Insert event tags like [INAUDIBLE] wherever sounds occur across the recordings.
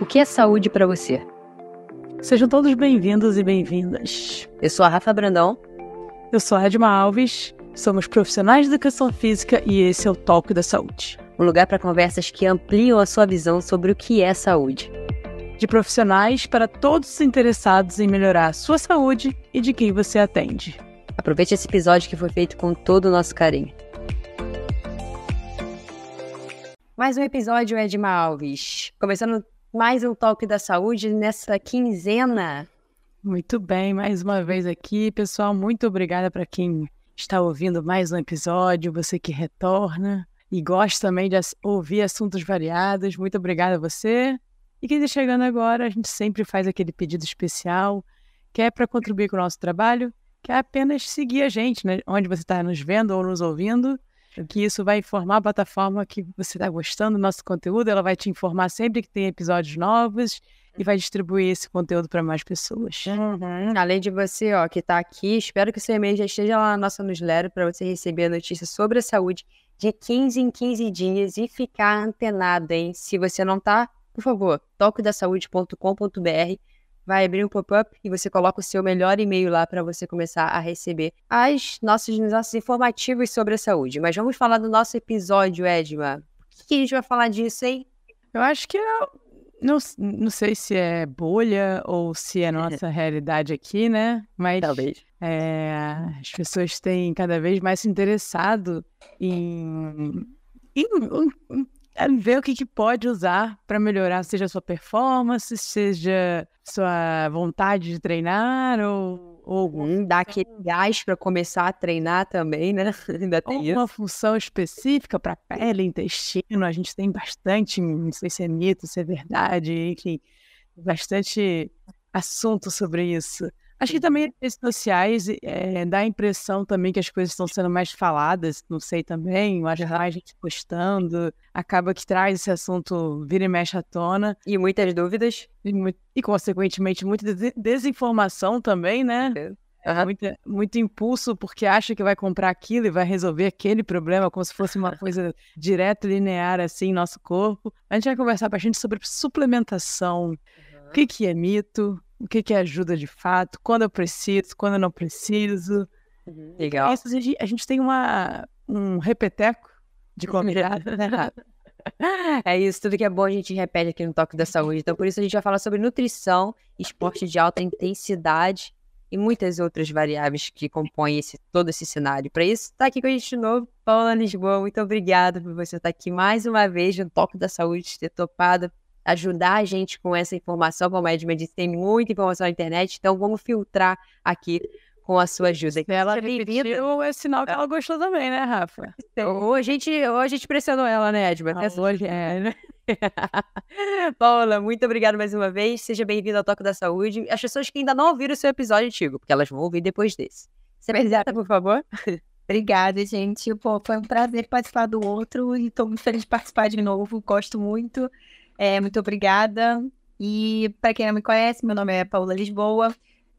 O que é saúde para você? Sejam todos bem-vindos e bem-vindas. Eu sou a Rafa Brandão. Eu sou a Edma Alves. Somos profissionais de educação física e esse é o Talk da Saúde. Um lugar para conversas que ampliam a sua visão sobre o que é saúde. De profissionais para todos os interessados em melhorar a sua saúde e de quem você atende. Aproveite esse episódio que foi feito com todo o nosso carinho. Mais um episódio, Edma Alves. Começando mais um Talk da Saúde nessa quinzena. Muito bem, mais uma vez aqui, pessoal. Muito obrigada para quem está ouvindo mais um episódio, você que retorna e gosta também de ouvir assuntos variados. Muito obrigada a você. E quem está chegando agora, a gente sempre faz aquele pedido especial, que é para contribuir com o nosso trabalho, que é apenas seguir a gente, né? onde você está nos vendo ou nos ouvindo que isso vai informar a plataforma que você está gostando do nosso conteúdo, ela vai te informar sempre que tem episódios novos e vai distribuir esse conteúdo para mais pessoas. Uhum. Além de você, ó, que está aqui, espero que seu e-mail já esteja lá na nossa newsletter para você receber a notícia sobre a saúde de 15 em 15 dias e ficar antenado, hein? Se você não está, por favor, toquedasaude.com.br vai abrir um pop-up e você coloca o seu melhor e-mail lá para você começar a receber as nossas, nossos informativos sobre a saúde. Mas vamos falar do nosso episódio, Edma. O que, a gente vai falar disso, hein? Eu acho que é, não, não sei se é bolha ou se é [LAUGHS] nossa realidade aqui, né? Mas Talvez. É, as pessoas têm cada vez mais se interessado em, em, em ver o que, que pode usar para melhorar, seja a sua performance, seja sua vontade de treinar ou, ou hum, dar aquele gás para começar a treinar também, né? [LAUGHS] Ainda tem isso. uma função específica para pele, intestino, a gente tem bastante, não sei se é mito, se é verdade, enfim, bastante assunto sobre isso. Acho que também as redes sociais é, dá a impressão também que as coisas estão sendo mais faladas, não sei também, acho que mais gente postando, acaba que traz esse assunto vira e mexe à tona. E muitas dúvidas. E, e consequentemente, muita desinformação também, né? Uhum. Muito, muito impulso porque acha que vai comprar aquilo e vai resolver aquele problema como se fosse uma coisa direta, linear assim, nosso corpo. A gente vai conversar bastante sobre suplementação, uhum. o que, que é mito, o que, que ajuda de fato, quando eu preciso, quando eu não preciso. Uhum. Legal. Isso, a gente tem uma, um repeteco de convidado, né? [LAUGHS] É isso, tudo que é bom a gente repete aqui no Toque da Saúde. Então, por isso a gente vai falar sobre nutrição, esporte de alta intensidade e muitas outras variáveis que compõem esse, todo esse cenário. Para isso, está aqui com a gente de novo, Paula Lisboa. Muito obrigada por você estar aqui mais uma vez no Toque da Saúde, ter topado ajudar a gente com essa informação, como a Edma disse, tem muita informação na internet, então vamos filtrar aqui com a sua ajuda. Se ela repetiu, é sinal que ela gostou também, né, Rafa? Ou a gente, ou a gente pressionou ela, né, Edma? Ah, hoje é, né? [LAUGHS] Paula, muito obrigada mais uma vez. Seja bem-vinda ao Toque da Saúde. As pessoas que ainda não ouviram o seu episódio antigo, porque elas vão ouvir depois desse. Você apresenta, por favor? Obrigada, gente. Pô, foi um prazer participar do outro e estou muito feliz de participar de novo. Gosto muito. É, muito obrigada. E para quem não me conhece, meu nome é Paula Lisboa.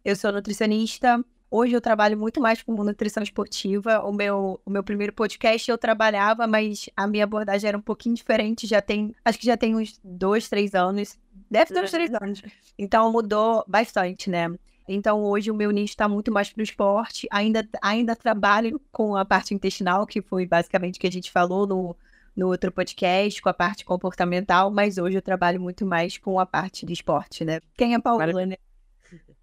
Eu sou nutricionista. Hoje eu trabalho muito mais com nutrição esportiva. O meu, o meu primeiro podcast eu trabalhava, mas a minha abordagem era um pouquinho diferente. Já tem, acho que já tem uns dois, três anos. Deve ter uns três anos. Então mudou bastante, né? Então hoje o meu nicho está muito mais para o esporte. Ainda, ainda trabalho com a parte intestinal, que foi basicamente o que a gente falou no, no outro podcast com a parte comportamental, mas hoje eu trabalho muito mais com a parte de esporte, né? Quem é Paula, né?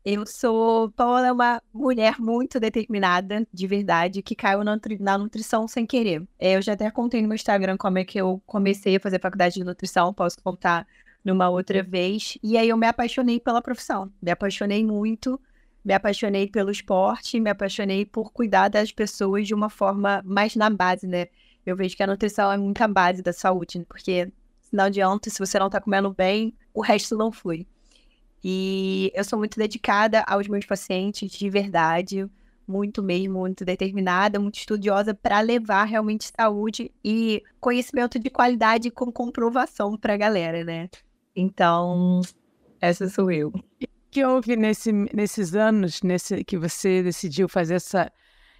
Eu sou. Paula é uma mulher muito determinada, de verdade, que caiu na, na nutrição sem querer. É, eu já até contei no meu Instagram como é que eu comecei a fazer faculdade de nutrição, posso contar numa outra vez. E aí eu me apaixonei pela profissão. Me apaixonei muito, me apaixonei pelo esporte, me apaixonei por cuidar das pessoas de uma forma mais na base, né? Eu vejo que a nutrição é muita base da saúde, porque não adianta, se você não tá comendo bem, o resto não flui. E eu sou muito dedicada aos meus pacientes, de verdade, muito mesmo, muito determinada, muito estudiosa para levar realmente saúde e conhecimento de qualidade com comprovação para a galera, né? Então, essa sou eu. O que houve nesse, nesses anos nesse, que você decidiu fazer essa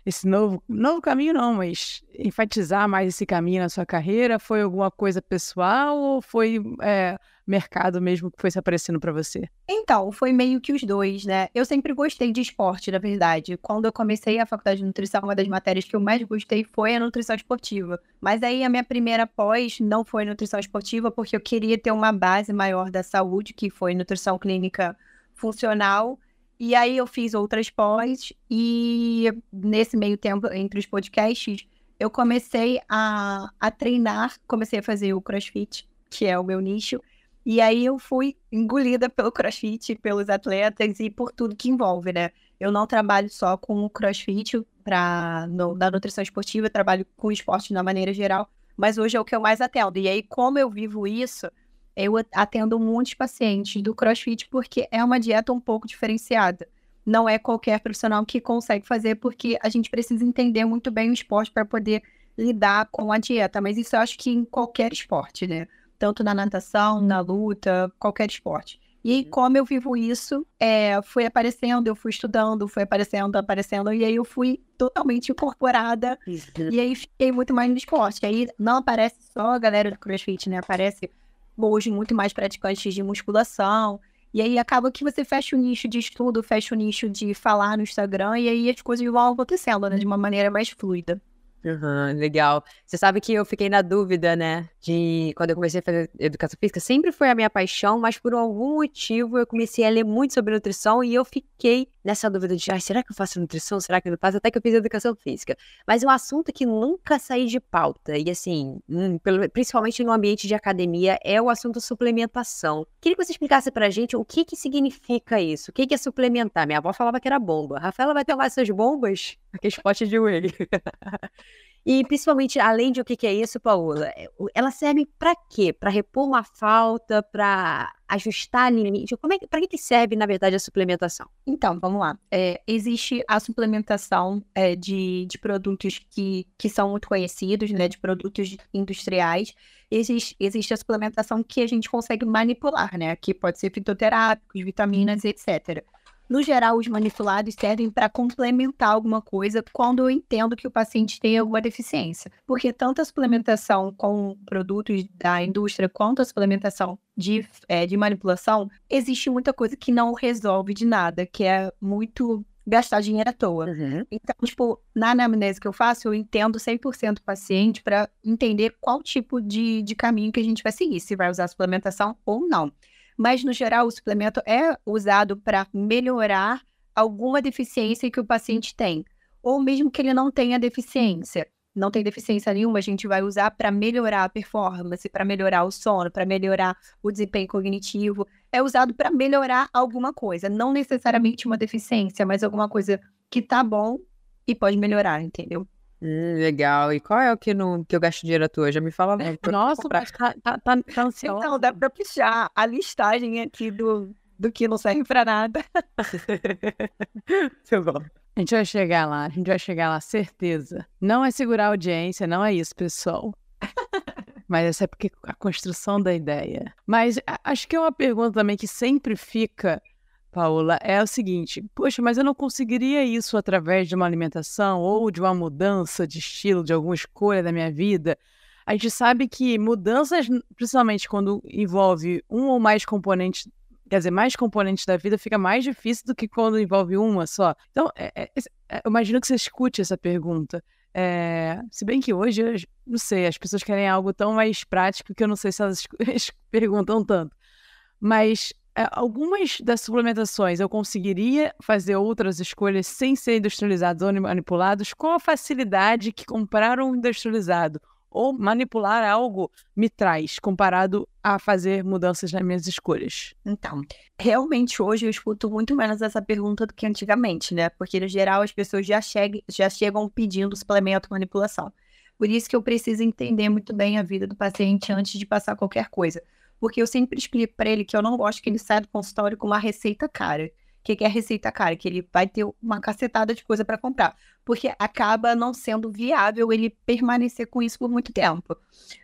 esse novo, novo caminho não, mas enfatizar mais esse caminho na sua carreira? Foi alguma coisa pessoal ou foi é, mercado mesmo que foi se aparecendo para você? Então, foi meio que os dois, né? Eu sempre gostei de esporte, na verdade. Quando eu comecei a faculdade de nutrição, uma das matérias que eu mais gostei foi a nutrição esportiva. Mas aí a minha primeira pós não foi nutrição esportiva, porque eu queria ter uma base maior da saúde, que foi nutrição clínica funcional. E aí eu fiz outras pós, e nesse meio tempo, entre os podcasts, eu comecei a, a treinar, comecei a fazer o crossfit, que é o meu nicho. E aí eu fui engolida pelo crossfit, pelos atletas e por tudo que envolve, né? Eu não trabalho só com o crossfit para na nutrição esportiva, eu trabalho com esporte na maneira geral, mas hoje é o que eu mais atendo. E aí, como eu vivo isso, eu atendo muitos pacientes do crossfit porque é uma dieta um pouco diferenciada não é qualquer profissional que consegue fazer, porque a gente precisa entender muito bem o esporte para poder lidar com a dieta. Mas isso eu acho que em qualquer esporte, né? Tanto na natação, na luta, qualquer esporte. E uhum. como eu vivo isso, é, foi aparecendo, eu fui estudando, foi aparecendo, aparecendo, e aí eu fui totalmente incorporada, e aí fiquei muito mais no esporte. Aí não aparece só a galera do CrossFit, né? Aparece hoje muito mais praticantes de musculação, e aí acaba que você fecha o nicho de estudo, fecha o nicho de falar no Instagram, e aí as coisas vão acontecendo, né? De uma maneira mais fluida. Uhum, legal. Você sabe que eu fiquei na dúvida, né? De quando eu comecei a fazer educação física, sempre foi a minha paixão, mas por algum motivo eu comecei a ler muito sobre nutrição e eu fiquei nessa dúvida de, ah, será que eu faço nutrição? Será que eu não faço? Até que eu fiz educação física. Mas é um assunto que nunca saí de pauta. E assim, hum, principalmente no ambiente de academia, é o assunto suplementação. Queria que você explicasse pra gente o que que significa isso. O que que é suplementar? Minha avó falava que era bomba. Rafaela vai tomar essas bombas? Aqueles potes de whey. E principalmente, além de o que, que é isso, Paola, é, ela serve para quê? Para repor uma falta, para ajustar limite? Como é para que, que serve, na verdade, a suplementação? Então, vamos lá. É, existe a suplementação é, de, de produtos que, que são muito conhecidos, né? De produtos industriais. Existe, existe a suplementação que a gente consegue manipular, né? Que pode ser fitoterápicos, vitaminas, etc. No geral, os manipulados servem para complementar alguma coisa quando eu entendo que o paciente tem alguma deficiência. Porque tanto a suplementação com produtos da indústria quanto a suplementação de, é, de manipulação, existe muita coisa que não resolve de nada, que é muito gastar dinheiro à toa. Uhum. Então, tipo, na anamnese que eu faço, eu entendo 100% o paciente para entender qual tipo de, de caminho que a gente vai seguir, se vai usar suplementação ou não mas no geral o suplemento é usado para melhorar alguma deficiência que o paciente tem, ou mesmo que ele não tenha deficiência. Não tem deficiência nenhuma, a gente vai usar para melhorar a performance, para melhorar o sono, para melhorar o desempenho cognitivo. É usado para melhorar alguma coisa, não necessariamente uma deficiência, mas alguma coisa que tá bom e pode melhorar, entendeu? Hum, legal. E qual é o que, não, que eu gasto dinheiro à toa? Já me fala né? Nossa, mas tá, tá, tá, tá ansiosa. Então, dá pra puxar a listagem aqui do, do que não serve pra nada. [LAUGHS] Seu bom. A gente vai chegar lá, a gente vai chegar lá, certeza. Não é segurar a audiência, não é isso, pessoal. [LAUGHS] Mas essa é porque a construção da ideia. Mas acho que é uma pergunta também que sempre fica Paula, é o seguinte: poxa, mas eu não conseguiria isso através de uma alimentação ou de uma mudança de estilo, de alguma escolha da minha vida. A gente sabe que mudanças, principalmente quando envolve um ou mais componentes, quer dizer, mais componentes da vida, fica mais difícil do que quando envolve uma só. Então, é, é, é, eu imagino que você escute essa pergunta. É, se bem que hoje, eu não sei, as pessoas querem algo tão mais prático que eu não sei se elas [LAUGHS] [LAUGHS] perguntam tanto. Mas algumas das suplementações eu conseguiria fazer outras escolhas sem ser industrializados ou manipulados com a facilidade que comprar um industrializado ou manipular algo me traz comparado a fazer mudanças nas minhas escolhas? Então, realmente hoje eu escuto muito menos essa pergunta do que antigamente, né? Porque no geral as pessoas já, chegam, já chegam pedindo suplemento manipulação. Por isso que eu preciso entender muito bem a vida do paciente antes de passar qualquer coisa porque eu sempre explico para ele que eu não gosto que ele saia do consultório com uma receita cara. O que, é receita cara? Que ele vai ter uma cacetada de coisa para comprar. Porque acaba não sendo viável ele permanecer com isso por muito tempo.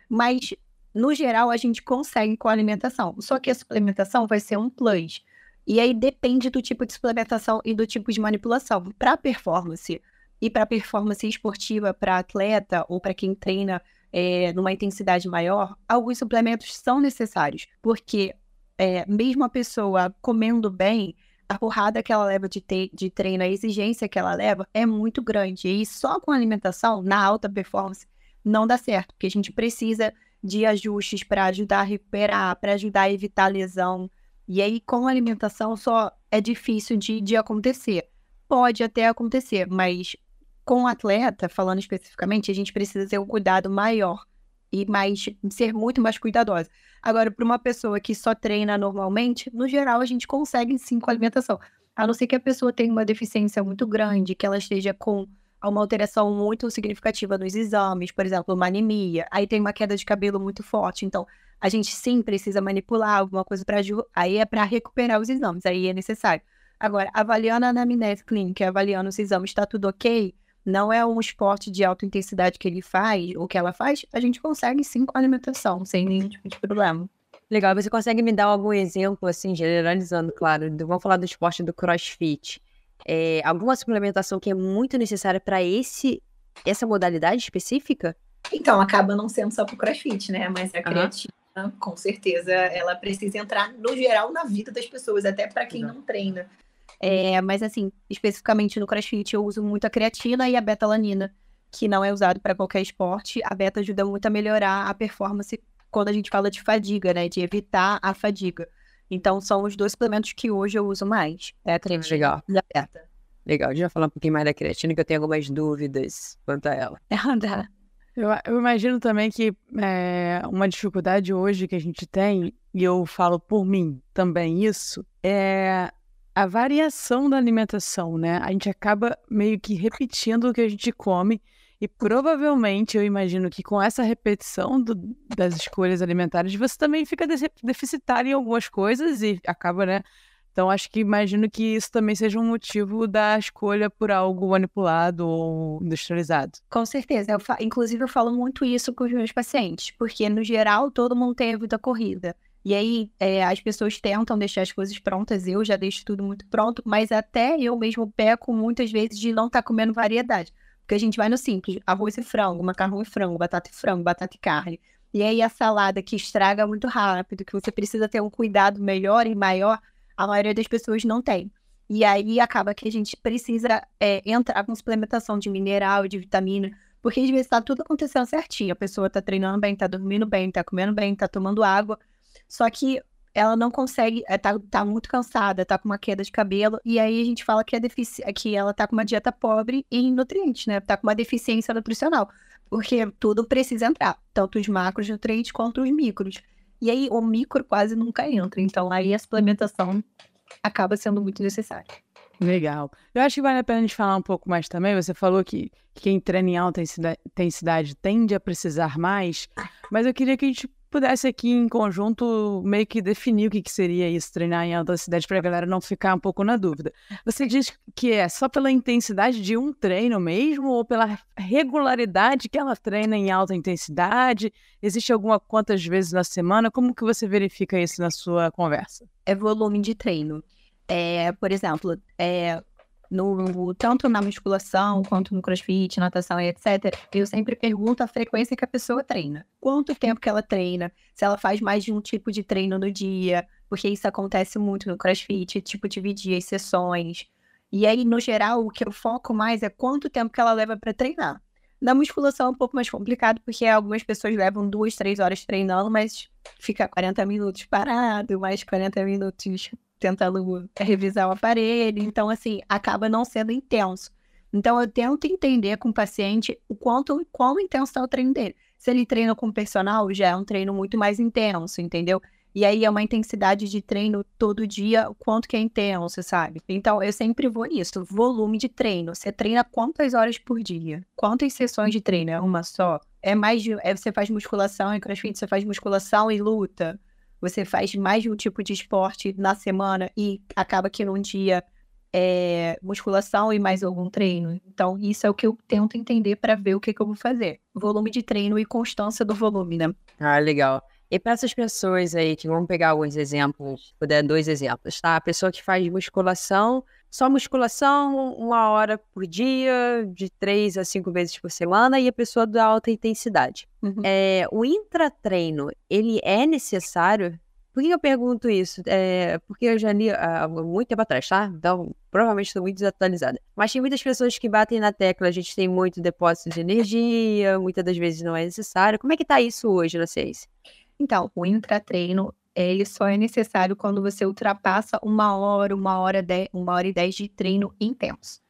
Mas, no geral, a gente consegue com a alimentação. Só que a suplementação vai ser um plus. E aí depende do tipo de suplementação e do tipo de manipulação. Para performance e para performance esportiva, para atleta ou para quem treina é, numa intensidade maior, alguns suplementos são necessários, porque é, mesmo a pessoa comendo bem, a porrada que ela leva de, te, de treino, a exigência que ela leva é muito grande. E só com alimentação, na alta performance, não dá certo, porque a gente precisa de ajustes para ajudar a recuperar, para ajudar a evitar lesão. E aí, com alimentação, só é difícil de, de acontecer. Pode até acontecer, mas com o atleta, falando especificamente, a gente precisa ter um cuidado maior e mais ser muito mais cuidadosa. Agora, para uma pessoa que só treina normalmente, no geral a gente consegue sim com a alimentação. A não ser que a pessoa tenha uma deficiência muito grande, que ela esteja com uma alteração muito significativa nos exames, por exemplo, uma anemia, aí tem uma queda de cabelo muito forte, então a gente sim precisa manipular alguma coisa para aí é para recuperar os exames, aí é necessário. Agora, avaliando a anamnese clínica, avaliando os exames, está tudo ok, não é um esporte de alta intensidade que ele faz, ou que ela faz, a gente consegue sim com a alimentação, sem nenhum tipo de problema. Legal, você consegue me dar algum exemplo, assim, generalizando, claro, vamos falar do esporte do crossfit é, alguma suplementação que é muito necessária para esse essa modalidade específica? Então, acaba não sendo só para o crossfit, né? Mas a creatina, uhum. com certeza, ela precisa entrar no geral na vida das pessoas, até para quem uhum. não treina. É, mas assim, especificamente no crossfit, eu uso muito a creatina e a betalanina, que não é usado para qualquer esporte. A beta ajuda muito a melhorar a performance quando a gente fala de fadiga, né? De evitar a fadiga. Então, são os dois suplementos que hoje eu uso mais. É a creatina Legal. e a beta. Legal, deixa eu falar um pouquinho mais da creatina, que eu tenho algumas dúvidas quanto a ela. [LAUGHS] É, eu, eu imagino também que é, uma dificuldade hoje que a gente tem, e eu falo por mim também isso, é a variação da alimentação, né? A gente acaba meio que repetindo o que a gente come e provavelmente eu imagino que com essa repetição do, das escolhas alimentares, você também fica deficitário em algumas coisas e acaba, né? Então acho que imagino que isso também seja um motivo da escolha por algo manipulado ou industrializado. Com certeza. Eu Inclusive, eu falo muito isso com os meus pacientes, porque no geral todo mundo tem a vida corrida. E aí, é, as pessoas tentam deixar as coisas prontas, eu já deixo tudo muito pronto, mas até eu mesmo peco muitas vezes de não estar tá comendo variedade. Porque a gente vai no simples, arroz e frango, macarrão e frango, batata e frango, batata e carne. E aí a salada que estraga muito rápido, que você precisa ter um cuidado melhor e maior, a maioria das pessoas não tem. E aí acaba que a gente precisa é, entrar com suplementação de mineral, de vitamina, porque às vezes está tudo acontecendo certinho. A pessoa está treinando bem, está dormindo bem, está comendo bem, está tomando água. Só que ela não consegue, é, tá, tá muito cansada, tá com uma queda de cabelo, e aí a gente fala que, é defici que ela tá com uma dieta pobre em nutrientes, né? Tá com uma deficiência nutricional, porque tudo precisa entrar, tanto os macros nutrientes quanto os micros. E aí o micro quase nunca entra, então aí a suplementação acaba sendo muito necessária. Legal. Eu acho que vale a pena a gente falar um pouco mais também. Você falou que, quem treina em alta intensidade tende a precisar mais, mas eu queria que a gente pudesse aqui em conjunto meio que definir o que, que seria isso, treinar em alta cidade, para a galera não ficar um pouco na dúvida. Você diz que é só pela intensidade de um treino mesmo ou pela regularidade que ela treina em alta intensidade? Existe alguma quantas vezes na semana? Como que você verifica isso na sua conversa? É volume de treino. É, por exemplo, é, no, tanto na musculação quanto no crossfit, natação e etc., eu sempre pergunto a frequência que a pessoa treina. Quanto tempo que ela treina, se ela faz mais de um tipo de treino no dia, porque isso acontece muito no crossfit, tipo, dividir as sessões. E aí, no geral, o que eu foco mais é quanto tempo que ela leva para treinar. Na musculação é um pouco mais complicado, porque algumas pessoas levam duas, três horas treinando, mas fica 40 minutos parado, mais 40 minutos tentando revisar o aparelho. Então, assim, acaba não sendo intenso. Então, eu tento entender com o paciente o quanto, quão intenso está o treino dele. Se ele treina com personal, já é um treino muito mais intenso, entendeu? E aí é uma intensidade de treino todo dia, o quanto que é intenso, sabe? Então, eu sempre vou nisso, volume de treino. Você treina quantas horas por dia? Quantas sessões de treino? É uma só? É mais de... É, você faz musculação e crossfit, você faz musculação e luta você faz mais de um tipo de esporte na semana e acaba que num dia é musculação e mais algum treino. Então, isso é o que eu tento entender para ver o que, que, eu vou fazer. Volume de treino e constância do volume, né? Ah, legal. E para essas pessoas aí que vamos pegar alguns exemplos, puder dois exemplos, tá? A pessoa que faz musculação só musculação, uma hora por dia, de três a cinco vezes por semana, e a pessoa da alta intensidade. Uhum. É, o intratreino, ele é necessário? Por que eu pergunto isso? É, porque eu já li há muito tempo atrás, tá? Então, provavelmente estou muito desatualizada. Mas tem muitas pessoas que batem na tecla, a gente tem muito depósito de energia, muitas das vezes não é necessário. Como é que tá isso hoje na ciência? Então, o intratreino ele só é necessário quando você ultrapassa uma hora, uma hora, dez, uma hora e dez de treino intenso.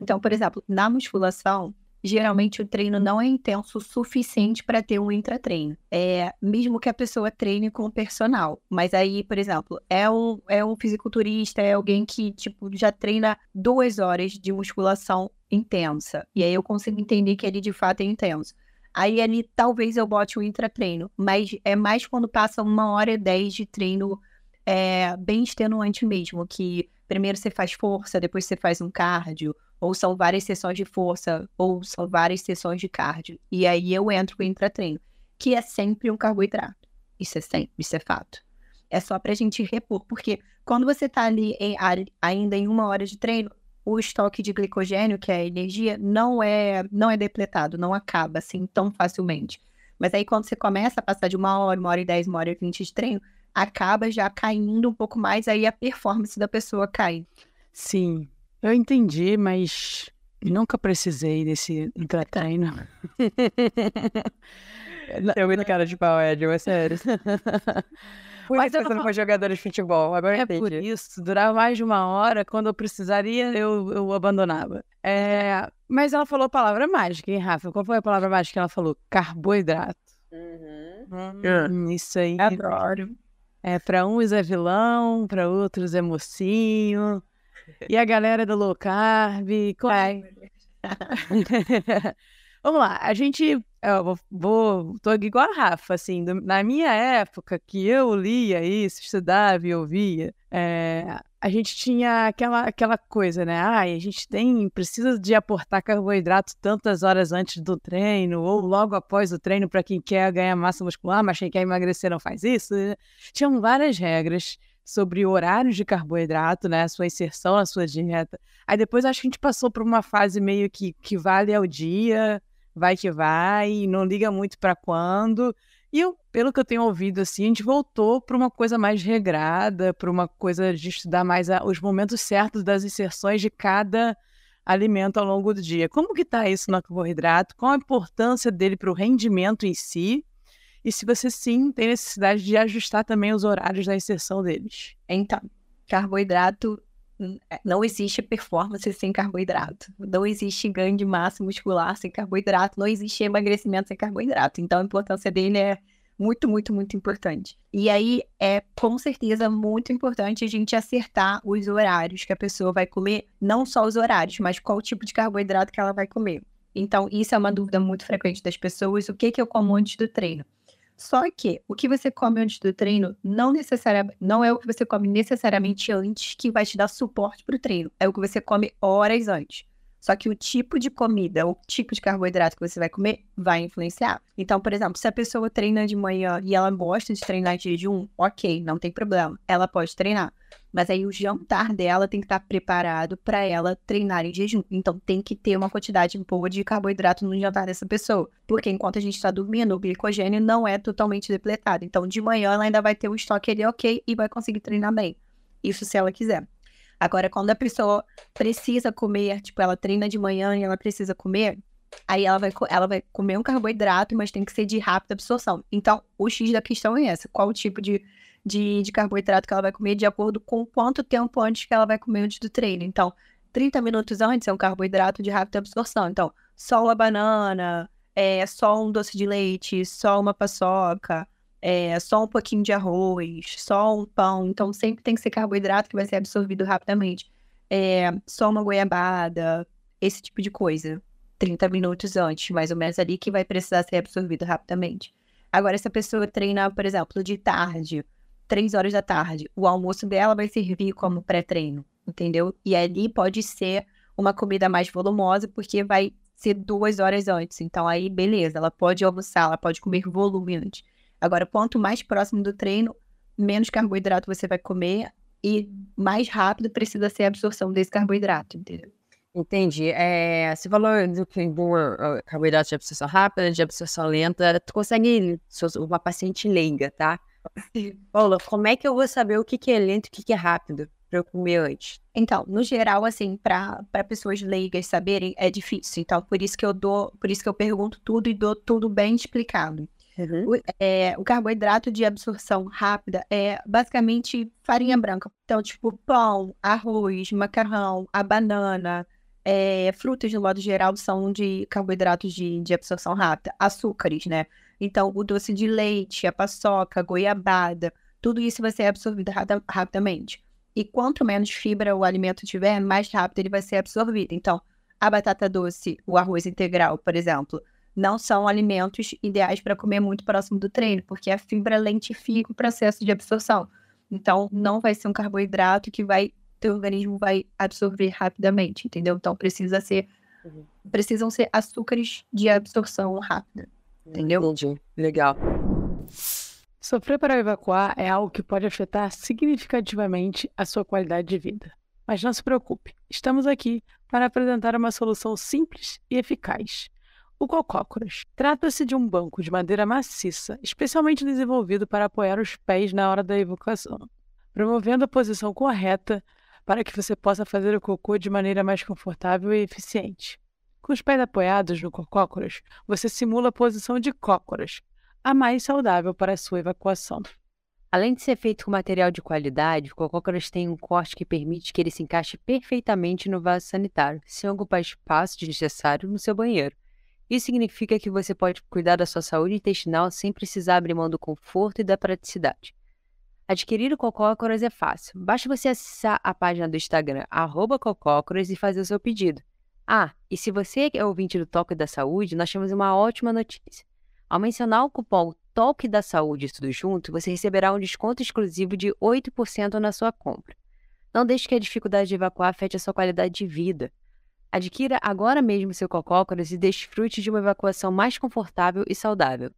Então, por exemplo, na musculação, geralmente o treino não é intenso o suficiente para ter um intratreino. É, mesmo que a pessoa treine com o personal. Mas aí, por exemplo, é um, é um fisiculturista, é alguém que, tipo, já treina duas horas de musculação intensa. E aí eu consigo entender que ele de fato é intenso. Aí ali talvez eu bote o intratreino, mas é mais quando passa uma hora e dez de treino é, bem extenuante mesmo, que primeiro você faz força, depois você faz um cardio, ou são várias sessões de força, ou são várias sessões de cardio. E aí eu entro com o intratreino, que é sempre um carboidrato. Isso é sempre, isso é fato. É só pra gente repor, porque quando você tá ali em, ainda em uma hora de treino, o estoque de glicogênio, que é a energia, não é, não é depletado, não acaba assim tão facilmente. Mas aí quando você começa a passar de uma hora, uma hora e dez, uma hora e vinte de treino, acaba já caindo um pouco mais, aí a performance da pessoa cai. Sim, eu entendi, mas nunca precisei desse treino. Eu vi na cara de pau, Ed, é sério. [LAUGHS] Fui Mas eu não... com jogadores de futebol, agora É por isso, durava mais de uma hora, quando eu precisaria, eu, eu abandonava. É... Mas ela falou palavra mágica, hein, Rafa? Qual foi a palavra mágica que ela falou? Carboidrato. Uhum. Hum, isso aí. Adoro. É, para uns é vilão, para outros é mocinho. E a galera do low carb. Qual é? [LAUGHS] Vamos lá, a gente eu vou, vou, tô igual a Rafa, assim, do, na minha época que eu lia isso, estudava e ouvia, é, a gente tinha aquela, aquela coisa, né? Ah, a gente tem, precisa de aportar carboidrato tantas horas antes do treino ou logo após o treino para quem quer ganhar massa muscular, mas quem quer emagrecer não faz isso. Tinham várias regras sobre horários de carboidrato, né? A sua inserção na sua dieta. Aí depois acho que a gente passou por uma fase meio que, que vale ao dia, vai que vai, não liga muito para quando. E eu, pelo que eu tenho ouvido, assim, a gente voltou para uma coisa mais regrada, para uma coisa de estudar mais a, os momentos certos das inserções de cada alimento ao longo do dia. Como que está isso no carboidrato? Qual a importância dele para o rendimento em si? E se você sim tem necessidade de ajustar também os horários da inserção deles. Então, carboidrato não existe performance sem carboidrato. Não existe ganho de massa muscular sem carboidrato. Não existe emagrecimento sem carboidrato. Então, a importância dele é muito, muito, muito importante. E aí, é com certeza muito importante a gente acertar os horários que a pessoa vai comer. Não só os horários, mas qual tipo de carboidrato que ela vai comer. Então, isso é uma dúvida muito frequente das pessoas. O que, que eu como antes do treino? Só que o que você come antes do treino não necessariamente não é o que você come necessariamente antes que vai te dar suporte para o treino. É o que você come horas antes. Só que o tipo de comida, o tipo de carboidrato que você vai comer vai influenciar. Então, por exemplo, se a pessoa treina de manhã e ela gosta de treinar de jejum, ok, não tem problema. Ela pode treinar. Mas aí o jantar dela tem que estar preparado para ela treinar em jejum. Então tem que ter uma quantidade boa de carboidrato no jantar dessa pessoa. Porque enquanto a gente está dormindo, o glicogênio não é totalmente depletado. Então de manhã ela ainda vai ter um estoque ali ok e vai conseguir treinar bem. Isso se ela quiser. Agora, quando a pessoa precisa comer, tipo, ela treina de manhã e ela precisa comer, aí ela vai, ela vai comer um carboidrato, mas tem que ser de rápida absorção. Então, o X da questão é essa: qual o tipo de, de, de carboidrato que ela vai comer de acordo com quanto tempo antes que ela vai comer antes do treino. Então, 30 minutos antes é um carboidrato de rápida absorção. Então, só uma banana, é, só um doce de leite, só uma paçoca, é, só um pouquinho de arroz, só um pão. Então, sempre tem que ser carboidrato que vai ser absorvido rapidamente. É, só uma goiabada, esse tipo de coisa. 30 minutos antes, mais ou menos ali, que vai precisar ser absorvido rapidamente. Agora, se a pessoa treina, por exemplo, de tarde, 3 horas da tarde, o almoço dela vai servir como pré-treino, entendeu? E ali pode ser uma comida mais volumosa, porque vai ser duas horas antes. Então, aí, beleza, ela pode almoçar, ela pode comer volume antes. Agora, quanto mais próximo do treino, menos carboidrato você vai comer e mais rápido precisa ser a absorção desse carboidrato, entendeu? Entendi. É, você falou do carboidrato de absorção rápida, de absorção lenta. Tu consegue, uma paciente leiga, tá? Paula, como é que eu vou saber o que, que é lento e o que, que é rápido para eu comer antes? Então, no geral, assim, para pessoas leigas saberem, é difícil. Então, por isso que eu dou, por isso que eu pergunto tudo e dou tudo bem explicado. Uhum. O, é, o carboidrato de absorção rápida é basicamente farinha branca. Então, tipo, pão, arroz, macarrão, a banana, é, frutas, no modo geral, são de carboidratos de, de absorção rápida. Açúcares, né? Então, o doce de leite, a paçoca, a goiabada, tudo isso vai ser absorvido rapidamente. E quanto menos fibra o alimento tiver, mais rápido ele vai ser absorvido. Então, a batata doce, o arroz integral, por exemplo, não são alimentos ideais para comer muito próximo do treino, porque a fibra lentifica o processo de absorção. Então, não vai ser um carboidrato que vai teu organismo vai absorver rapidamente, entendeu? Então precisa ser uhum. precisam ser açúcares de absorção rápida, entendeu? Entendi. Legal. Sofrer para evacuar é algo que pode afetar significativamente a sua qualidade de vida. Mas não se preocupe, estamos aqui para apresentar uma solução simples e eficaz. O cocócoras trata-se de um banco de madeira maciça, especialmente desenvolvido para apoiar os pés na hora da evacuação, promovendo a posição correta para que você possa fazer o cocô de maneira mais confortável e eficiente. Com os pés apoiados no cocócoras, você simula a posição de cócoras, a mais saudável para a sua evacuação. Além de ser feito com material de qualidade, o cocócoras tem um corte que permite que ele se encaixe perfeitamente no vaso sanitário, sem ocupar espaço desnecessário no seu banheiro. Isso significa que você pode cuidar da sua saúde intestinal sem precisar abrir mão do conforto e da praticidade. Adquirir o Cocócoras é fácil. Basta você acessar a página do Instagram, Cocócoras, e fazer o seu pedido. Ah, e se você é ouvinte do Toque da Saúde, nós temos uma ótima notícia. Ao mencionar o cupom Toque da Saúde tudo junto, você receberá um desconto exclusivo de 8% na sua compra. Não deixe que a dificuldade de evacuar afete a sua qualidade de vida. Adquira agora mesmo seu Cocócoras e desfrute de uma evacuação mais confortável e saudável.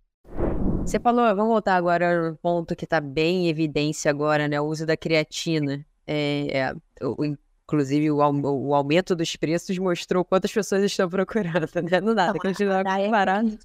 Você falou, vamos voltar agora no ponto que está bem em evidência agora, né? O uso da creatina. É, é, o, inclusive, o, o, aumento dos preços mostrou quantas pessoas estão procurando, né? Não dá, continuar barato.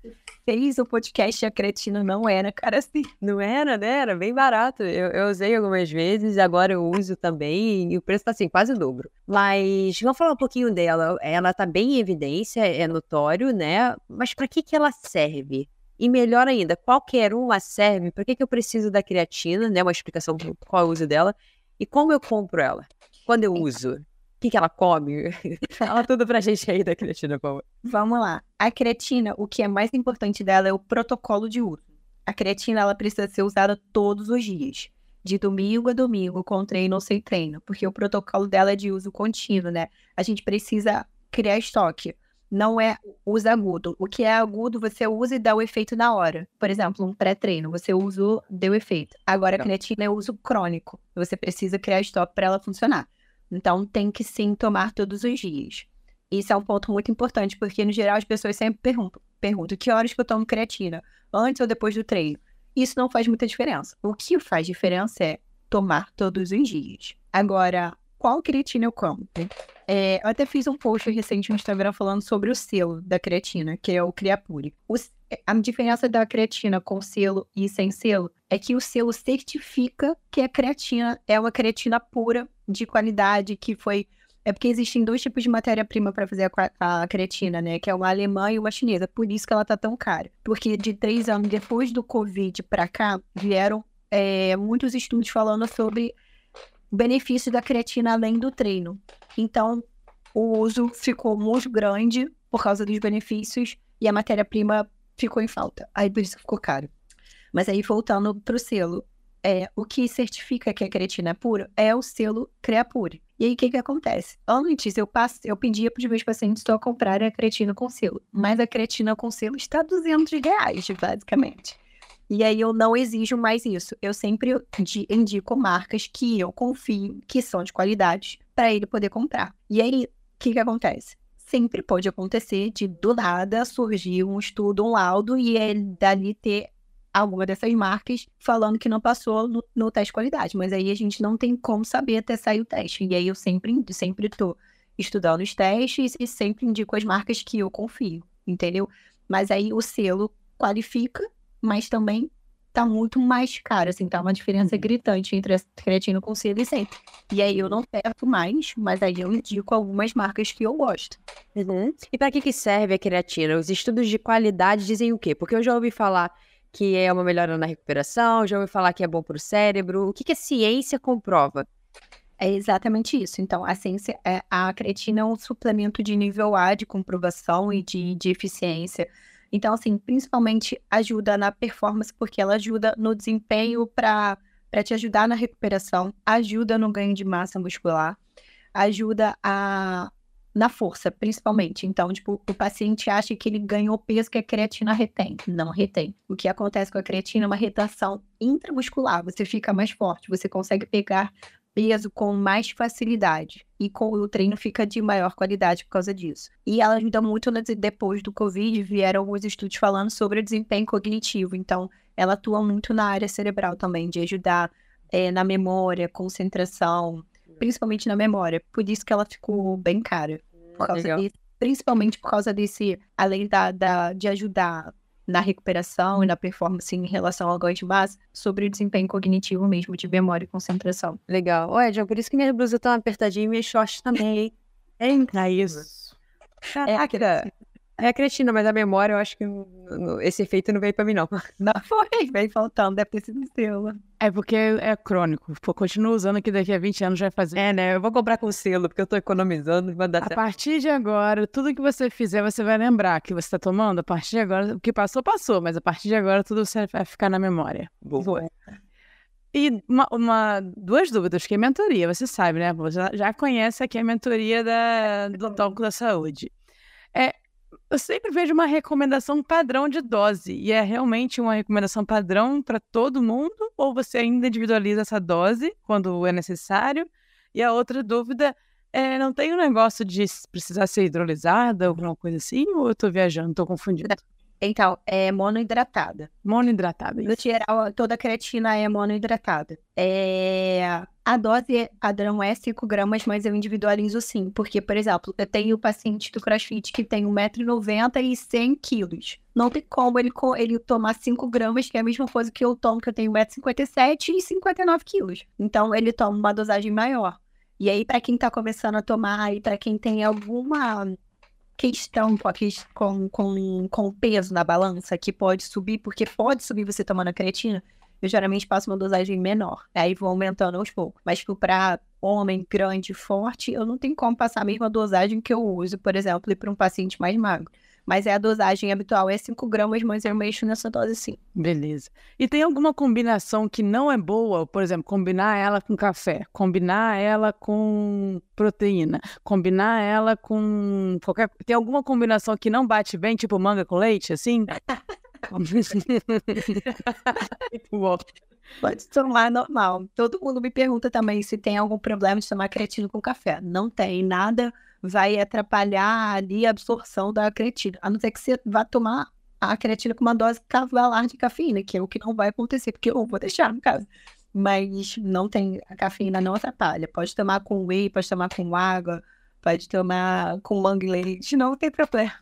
Fez o podcast a creatina, não era, cara, assim. Não era, né? Era bem barato. Eu, eu usei algumas vezes, agora eu uso também, e o preço tá assim, quase o dobro. Mas vamos falar um pouquinho dela. Ela tá bem em evidência, é notório, né? Mas para que que ela serve? E melhor ainda, qualquer uma serve. Por que, que eu preciso da creatina, né? Uma explicação qual é o uso dela. E como eu compro ela? Quando eu uso? O que, que ela come? [LAUGHS] Fala tudo pra gente aí da creatina, por favor. Vamos lá. A creatina, o que é mais importante dela é o protocolo de uso. A creatina, ela precisa ser usada todos os dias. De domingo a domingo, com treino ou sem treino. Porque o protocolo dela é de uso contínuo, né? A gente precisa criar estoque não é uso agudo. O que é agudo, você usa e dá o efeito na hora. Por exemplo, um pré-treino, você usou, deu efeito. Agora, a creatina é uso crônico. Você precisa criar estoque para ela funcionar. Então, tem que sim tomar todos os dias. Isso é um ponto muito importante, porque no geral as pessoas sempre perguntam, perguntam que horas que eu tomo creatina, antes ou depois do treino. Isso não faz muita diferença. O que faz diferença é tomar todos os dias. Agora, qual creatina eu como? É, eu até fiz um post recente no Instagram falando sobre o selo da creatina, que é o Criapure. O, a diferença da creatina com selo e sem selo é que o selo certifica que a creatina é uma creatina pura, de qualidade, que foi. É porque existem dois tipos de matéria-prima para fazer a, a, creatina, né? Que é uma alemã e uma chinesa. Por isso que ela tá tão cara. Porque de três anos depois do Covid para cá, vieram é, muitos estudos falando sobre benefício da creatina além do treino. Então, o uso ficou muito grande por causa dos benefícios e a matéria-prima ficou em falta. Aí por isso ficou caro. Mas aí voltando para o selo, é, o que certifica que a creatina é pura é o selo Creapure. E aí o que que acontece? Antes eu passo, eu pedia para os meus pacientes só comprarem a creatina com selo, mas a creatina com selo está 200 reais, basicamente. E aí eu não exijo mais isso. Eu sempre indico marcas que eu confio que são de qualidade para ele poder comprar. E aí, o que, que acontece? Sempre pode acontecer de do nada surgir um estudo, um laudo e ele dali ter alguma dessas marcas falando que não passou no, no, teste de qualidade. Mas aí a gente não tem como saber até sair o teste. E aí eu sempre, sempre tô estudando os testes e sempre indico as marcas que eu confio, entendeu? Mas aí o selo qualifica, mas também tá muito mais caro, assim, tá uma diferença uhum. gritante entre a creatina com selo e sem. E aí eu não peço mais, mas aí eu indico algumas marcas que eu gosto. Uhum. E para que, que serve a creatina? Os estudos de qualidade dizem o quê? Porque eu já ouvi falar que é uma melhora na recuperação, já ouvi falar que é bom para o cérebro. O que, que a ciência comprova? É exatamente isso. Então, a ciência, é, a creatina é um suplemento de nível A de comprovação e de, de eficiência. Então, assim, principalmente ajuda na performance, porque ela ajuda no desempenho para te ajudar na recuperação, ajuda no ganho de massa muscular, ajuda a, na força, principalmente. Então, tipo, o paciente acha que ele ganhou peso que a creatina retém. Não retém. O que acontece com a creatina é uma retenção intramuscular. Você fica mais forte, você consegue pegar peso com mais facilidade. E com o treino fica de maior qualidade por causa disso. E ela ajuda muito depois do Covid, vieram alguns estudos falando sobre o desempenho cognitivo. Então, ela atua muito na área cerebral também, de ajudar é, na memória, concentração, principalmente na memória. Por isso que ela ficou bem cara. Por causa desse, principalmente por causa desse, além da, da, de ajudar na recuperação e na performance em relação ao ganho de massa, sobre o desempenho cognitivo mesmo, de memória e concentração. Legal. Ô, Edson, por isso que minha blusa tá apertadinha e minha short também, hein? É isso. Caraca. É, é a creatina, mas a memória, eu acho que esse efeito não veio pra mim, não. [LAUGHS] Não foi, veio faltando, deve ter sido seu. É porque é crônico. Pô, continua usando que daqui a 20 anos vai fazer. É, né? Eu vou comprar com selo, porque eu tô economizando. Vai dar a partir de agora, tudo que você fizer, você vai lembrar que você tá tomando. A partir de agora, o que passou, passou. Mas a partir de agora, tudo vai ficar na memória. Boa. E uma, uma, duas dúvidas, que é mentoria, você sabe, né? Você já conhece aqui a mentoria da, do Tópico da Saúde. É, eu sempre vejo uma recomendação padrão de dose. E é realmente uma recomendação padrão para todo mundo? Ou você ainda individualiza essa dose quando é necessário? E a outra dúvida é: não tem um negócio de precisar ser hidrolisada, alguma coisa assim? Ou eu estou viajando, estou confundindo? Então, é monoidratada. Monoidratada. No geral, toda creatina é monoidratada. É... A dose padrão é 5 gramas, mas eu individualizo sim. Porque, por exemplo, eu tenho paciente do CrossFit que tem 1,90m e 100 quilos. Não tem como ele, ele tomar 5 gramas, que é a mesma coisa que eu tomo, que eu tenho 1,57m e 59 quilos. Então, ele toma uma dosagem maior. E aí, para quem tá começando a tomar, e para quem tem alguma questão com, com, com peso na balança que pode subir, porque pode subir você tomando a creatina, eu geralmente passo uma dosagem menor. Aí vou aumentando aos poucos. Mas, tipo, pra homem grande, forte, eu não tenho como passar a mesma dosagem que eu uso, por exemplo, para um paciente mais magro. Mas é a dosagem habitual, é 5 gramas, mas eu mexo nessa dose sim. Beleza. E tem alguma combinação que não é boa? Por exemplo, combinar ela com café, combinar ela com proteína, combinar ela com qualquer. Tem alguma combinação que não bate bem, tipo manga com leite, assim? [LAUGHS] Pode tomar normal. Todo mundo me pergunta também se tem algum problema de tomar creatina com café. Não tem nada vai atrapalhar ali a absorção da creatina. A não ser que você vá tomar a creatina com uma dose cavalar de cafeína, que é o que não vai acontecer, porque eu vou deixar no caso. Mas não tem, a cafeína não atrapalha. Pode tomar com whey, pode tomar com água, pode tomar com mangue leite, não tem problema.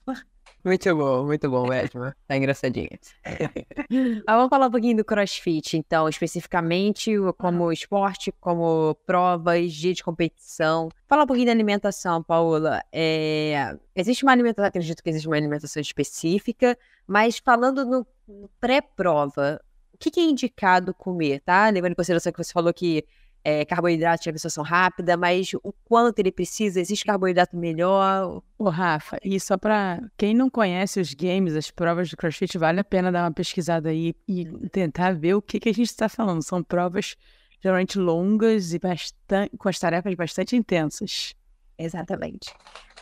Muito bom, muito bom, Edma. Tá engraçadinho. [LAUGHS] ah, vamos falar um pouquinho do crossfit, então, especificamente como esporte, como provas, dia de competição. Fala um pouquinho da alimentação, Paula. É... Existe uma alimentação, acredito que existe uma alimentação específica, mas falando no, no pré-prova, o que, que é indicado comer, tá? Levando em consideração que você falou que é, carboidrato de absorção rápida, mas o quanto ele precisa, existe carboidrato melhor? Ô, Rafa, e só para quem não conhece os games, as provas do CrossFit, vale a pena dar uma pesquisada aí e tentar ver o que, que a gente está falando. São provas geralmente longas e bastante, com as tarefas bastante intensas. Exatamente.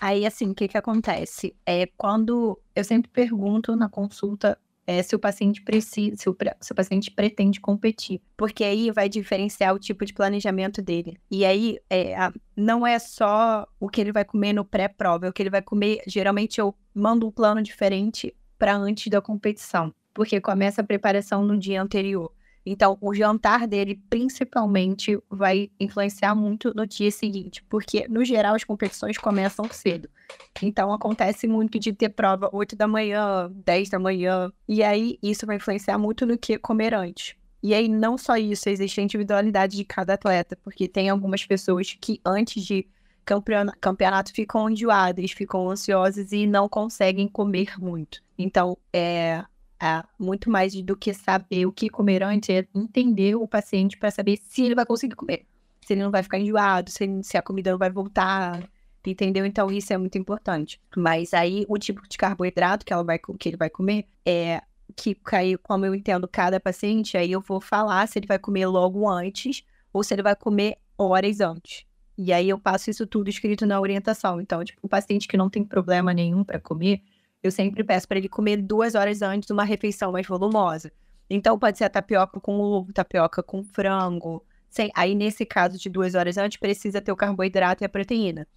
Aí, assim, o que que acontece? É quando eu sempre pergunto na consulta é, se o paciente precisa, se o, se o paciente pretende competir, porque aí vai diferenciar o tipo de planejamento dele. E aí é, não é só o que ele vai comer no pré-prova, é o que ele vai comer. Geralmente eu mando um plano diferente para antes da competição. porque começa a preparação no dia anterior. Então, o jantar dele, principalmente, vai influenciar muito no dia seguinte, porque, no geral, as competições começam cedo. Então, acontece muito de ter prova 8 da manhã, 10 da manhã, e aí isso vai influenciar muito no que comer antes. E aí, não só isso, existe a individualidade de cada atleta, porque tem algumas pessoas que, antes de campeonato, ficam enjoadas, ficam ansiosas e não conseguem comer muito. Então, é, muito mais do que saber o que comer antes, é entender o paciente para saber se ele vai conseguir comer. Se ele não vai ficar enjoado, se, ele, se a comida não vai voltar, entendeu? Então isso é muito importante. Mas aí o tipo de carboidrato que, ela vai, que ele vai comer é que aí, como eu entendo cada paciente, aí eu vou falar se ele vai comer logo antes ou se ele vai comer horas antes. E aí eu passo isso tudo escrito na orientação. Então, tipo, o paciente que não tem problema nenhum para comer, eu sempre peço para ele comer duas horas antes uma refeição mais volumosa. Então, pode ser a tapioca com ovo, tapioca com frango. Sem... Aí, nesse caso de duas horas antes, precisa ter o carboidrato e a proteína.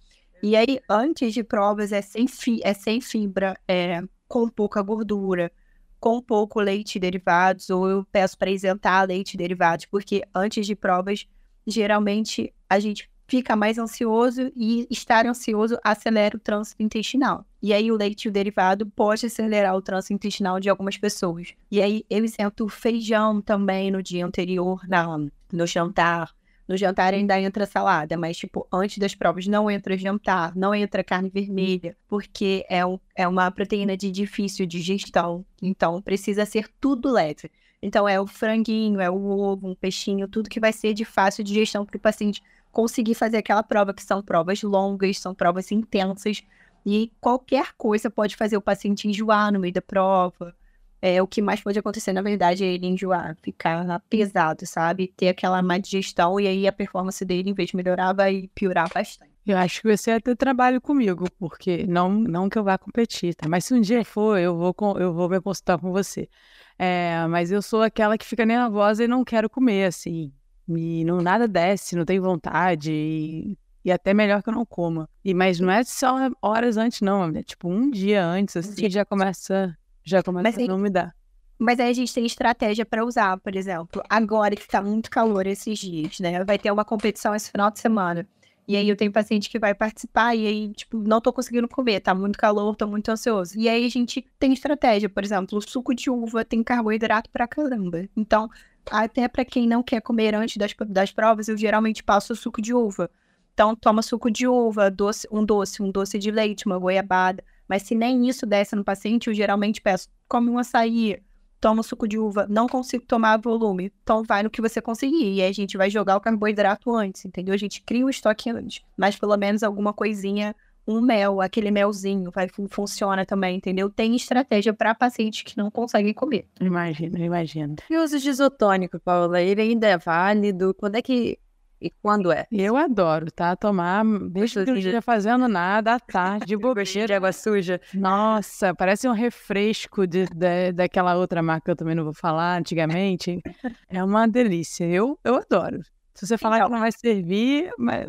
E aí, antes de provas, é sem, fi... é sem fibra, é com pouca gordura, com pouco leite derivados, ou eu peço para isentar leite derivados, porque antes de provas, geralmente a gente fica mais ansioso e estar ansioso acelera o trânsito intestinal. E aí o leite e o derivado pode acelerar o trânsito intestinal de algumas pessoas. E aí eu isento feijão também no dia anterior, na, no jantar. No jantar ainda entra salada, mas, tipo, antes das provas não entra jantar, não entra carne vermelha, porque é, um, é uma proteína de difícil digestão. Então, precisa ser tudo leve. Então, é o franguinho, é o ovo, um peixinho, tudo que vai ser de fácil digestão para o paciente conseguir fazer aquela prova, que são provas longas, são provas intensas, e qualquer coisa pode fazer o paciente enjoar no meio da prova. É, o que mais pode acontecer, na verdade, é ele enjoar, ficar pesado, sabe? Ter aquela má digestão e aí a performance dele, em vez de melhorar, vai piorar bastante. Eu acho que você ia ter trabalho comigo, porque não, não que eu vá competir, tá? Mas se um dia for, eu vou, eu vou me consultar com você. É, mas eu sou aquela que fica nervosa e não quero comer, assim e não nada desce, não tenho vontade e, e, até melhor que eu não coma. E mas não é só horas antes não, é tipo um dia antes assim já começa já começa mas a não me dar. Mas aí a gente tem estratégia para usar, por exemplo, agora que tá muito calor esses dias, né? Vai ter uma competição esse final de semana. E aí eu tenho paciente que vai participar e aí, tipo, não tô conseguindo comer, tá muito calor, tô muito ansioso. E aí a gente tem estratégia, por exemplo, o suco de uva tem carboidrato pra caramba. Então, até para quem não quer comer antes das, das provas, eu geralmente passo suco de uva. Então, toma suco de uva, doce, um doce, um doce de leite, uma goiabada. Mas se nem isso desce no paciente, eu geralmente peço, come um açaí, toma suco de uva, não consigo tomar volume, então vai no que você conseguir. E aí a gente vai jogar o carboidrato antes, entendeu? A gente cria o estoque antes. Mas pelo menos alguma coisinha um mel, aquele melzinho, vai, funciona também, entendeu? Tem estratégia para pacientes que não conseguem comer. Imagina, imagina. E o uso de isotônico, Paula, ele ainda é válido? Quando é que e quando é? Eu adoro, tá? Tomar, mesmo que não esteja fazendo nada, à tarde, de [LAUGHS] bobeira. de água suja. Nossa, parece um refresco de, de, daquela outra marca que eu também não vou falar antigamente. É uma delícia. Eu, eu adoro. Se você falar então, que não vai servir, mas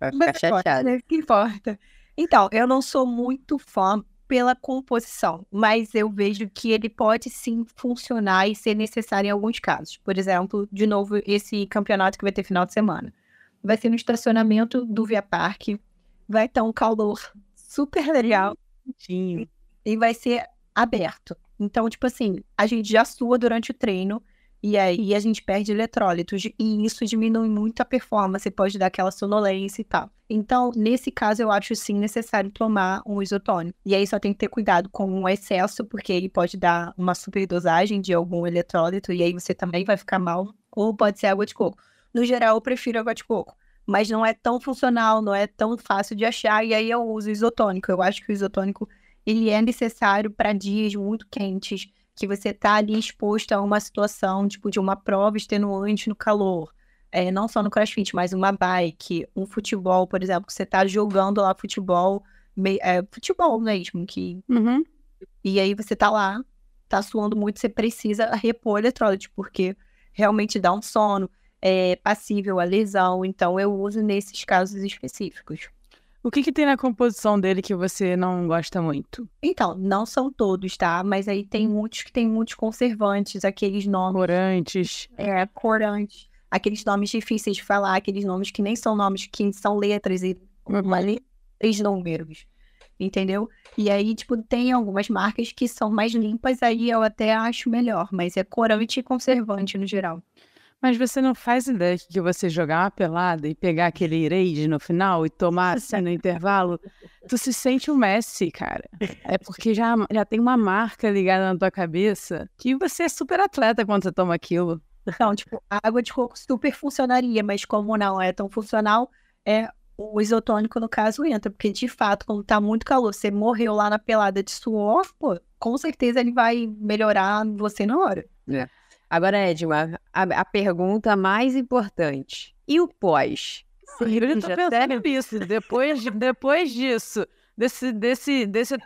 Vai ficar chateado. Né? Que importa. Então, eu não sou muito fã pela composição, mas eu vejo que ele pode sim funcionar e ser necessário em alguns casos. Por exemplo, de novo, esse campeonato que vai ter final de semana. Vai ser no estacionamento do Via Parque, vai estar um calor super legal Sim. e vai ser aberto. Então, tipo assim, a gente já sua durante o treino, e aí a gente perde eletrólitos e isso diminui muito a performance, pode dar aquela sonolência e tal. Então, nesse caso, eu acho sim necessário tomar um isotônico. E aí só tem que ter cuidado com o excesso, porque ele pode dar uma superdosagem de algum eletrólito e aí você também vai ficar mal. Ou pode ser água de coco. No geral, eu prefiro água de coco. Mas não é tão funcional, não é tão fácil de achar, e aí eu uso isotônico. Eu acho que o isotônico ele é necessário para dias muito quentes que você está ali exposto a uma situação, tipo, de uma prova extenuante no calor. É, não só no crossfit, mas uma bike, um futebol, por exemplo, que você está jogando lá futebol, é, futebol mesmo, que... Uhum. E aí você tá lá, tá suando muito, você precisa repor eletrólito, porque realmente dá um sono, é passível a lesão, então eu uso nesses casos específicos. O que, que tem na composição dele que você não gosta muito? Então, não são todos, tá? Mas aí tem muitos que tem muitos conservantes, aqueles nomes. Corantes. É, corantes. Aqueles nomes difíceis de falar, aqueles nomes que nem são nomes, que são letras e uma letra, três números. Entendeu? E aí, tipo, tem algumas marcas que são mais limpas, aí eu até acho melhor, mas é corante e conservante no geral. Mas você não faz ideia que você jogar uma pelada e pegar aquele raid no final e tomar [LAUGHS] assim no intervalo, tu se sente um Messi, cara. É porque já, já tem uma marca ligada na tua cabeça que você é super atleta quando você toma aquilo. Então, tipo, a água de coco super funcionaria, mas como não é tão funcional, é o isotônico, no caso, entra. Porque, de fato, quando tá muito calor, você morreu lá na pelada de suor, pô, com certeza ele vai melhorar você na hora. É. Agora, Edma, a, a, pergunta mais importante. E o pós? Ah, eu já tô pensando nisso. Depois, depois disso, desse, desse, desse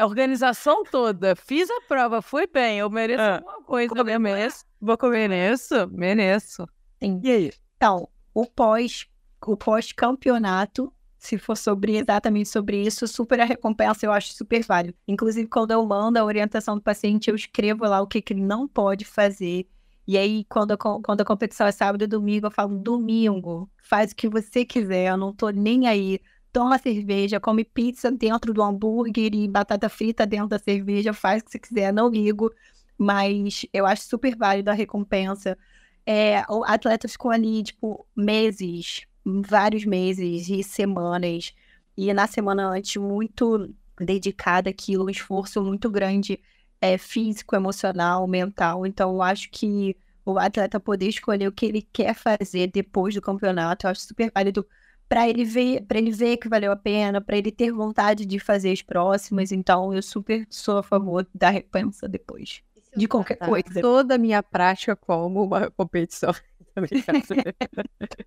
organização toda, fiz a prova, fui bem, eu mereço ah, alguma coisa. Eu mereço, vou comer mereço, mereço. Sim. E aí? Então, o pós, o pós-campeonato, se for sobre exatamente sobre isso, super a recompensa eu acho super válido. Inclusive, quando eu mando a orientação do paciente, eu escrevo lá o que, que ele não pode fazer. E aí, quando a, quando a competição é sábado e domingo, eu falo, domingo, faz o que você quiser, eu não tô nem aí. Toma cerveja, come pizza dentro do hambúrguer e batata frita dentro da cerveja, faz o que você quiser, não ligo. Mas eu acho super válido a recompensa. É, o atleta ficou ali, tipo, meses vários meses e semanas, e na semana antes muito dedicada àquilo, um esforço muito grande é, físico, emocional, mental. Então, eu acho que o atleta poder escolher o que ele quer fazer depois do campeonato, eu acho super válido para ele ver, para ele ver que valeu a pena, para ele ter vontade de fazer as próximas. Então, eu super sou a favor da recompensa depois de qualquer coisa. Toda a minha prática como uma competição. [LAUGHS] [LAUGHS]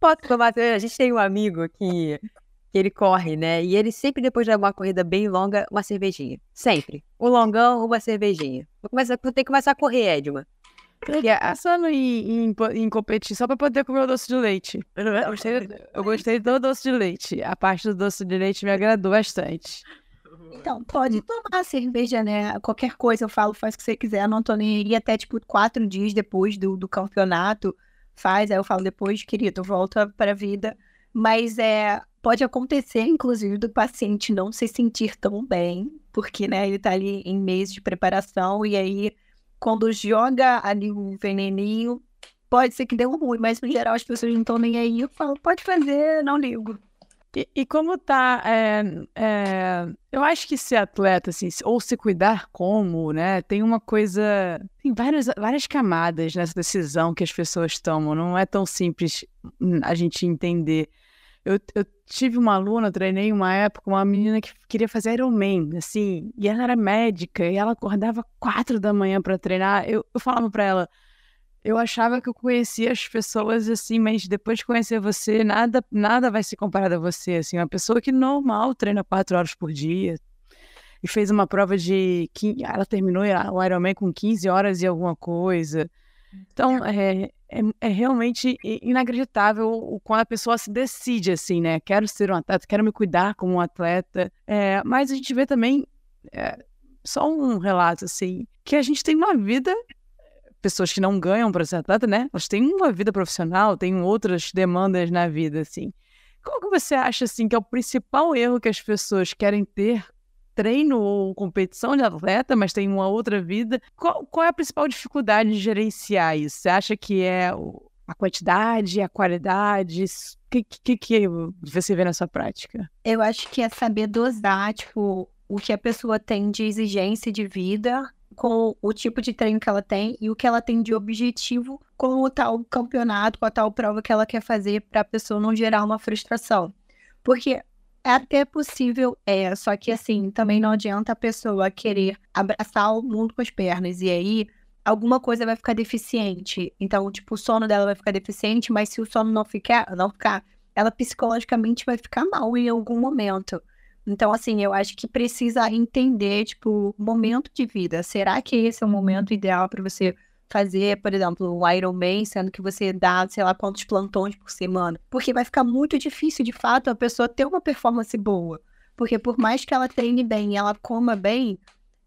Posso tomar A gente tem um amigo que, que ele corre, né? E ele sempre, depois de uma corrida bem longa, uma cervejinha. Sempre. Um longão, uma cervejinha. Vou, começar, vou ter que começar a correr, Edma. Porque pensando em, em, em, competir só para poder comer o doce de leite. Eu gostei, eu gostei do doce de leite. A parte do doce de leite me agradou bastante. Então, pode tomar cerveja, né? Qualquer coisa eu falo, faz o que você quiser. Eu não tô nem aí até, tipo, quatro dias depois do, do campeonato faz, aí eu falo depois, querido, volta para a vida. Mas é, pode acontecer, inclusive, do paciente não se sentir tão bem, porque né, ele está ali em mês de preparação, e aí, quando joga ali um veneninho, pode ser que dê um ruim, mas no geral as pessoas não estão nem aí. Eu falo, pode fazer, não ligo. E, e como tá, é, é, eu acho que ser atleta, assim, ou se cuidar como, né, tem uma coisa, tem várias, várias camadas nessa decisão que as pessoas tomam, não é tão simples a gente entender. Eu, eu tive uma aluna, treinei uma época, uma menina que queria fazer Ironman, assim, e ela era médica, e ela acordava quatro da manhã para treinar, eu, eu falava para ela, eu achava que eu conhecia as pessoas assim, mas depois de conhecer você, nada, nada vai se comparar a você. Assim, uma pessoa que normal treina quatro horas por dia e fez uma prova de. Ela terminou o Ironman com 15 horas e alguma coisa. Então, é, é, é realmente inacreditável quando a pessoa se decide assim, né? Quero ser um atleta, quero me cuidar como um atleta. É, mas a gente vê também, é, só um relato assim, que a gente tem uma vida pessoas que não ganham para ser atleta, né? Elas têm uma vida profissional, têm outras demandas na vida, assim. Qual que você acha, assim, que é o principal erro que as pessoas querem ter treino ou competição de atleta, mas tem uma outra vida? Qual, qual é a principal dificuldade de gerenciar isso? Você acha que é a quantidade, a qualidade? O que, que, que você vê na sua prática? Eu acho que é saber dosar, tipo, o que a pessoa tem de exigência de vida com o tipo de treino que ela tem e o que ela tem de objetivo com o tal campeonato, com a tal prova que ela quer fazer para a pessoa não gerar uma frustração. Porque é até possível, é, só que assim, também não adianta a pessoa querer abraçar o mundo com as pernas e aí alguma coisa vai ficar deficiente. Então, tipo, o sono dela vai ficar deficiente, mas se o sono não ficar, não ficar, ela psicologicamente vai ficar mal em algum momento. Então, assim, eu acho que precisa entender, tipo, momento de vida. Será que esse é o momento ideal para você fazer, por exemplo, um Ironman, sendo que você dá, sei lá, quantos plantões por semana. Porque vai ficar muito difícil, de fato, a pessoa ter uma performance boa. Porque por mais que ela treine bem e ela coma bem,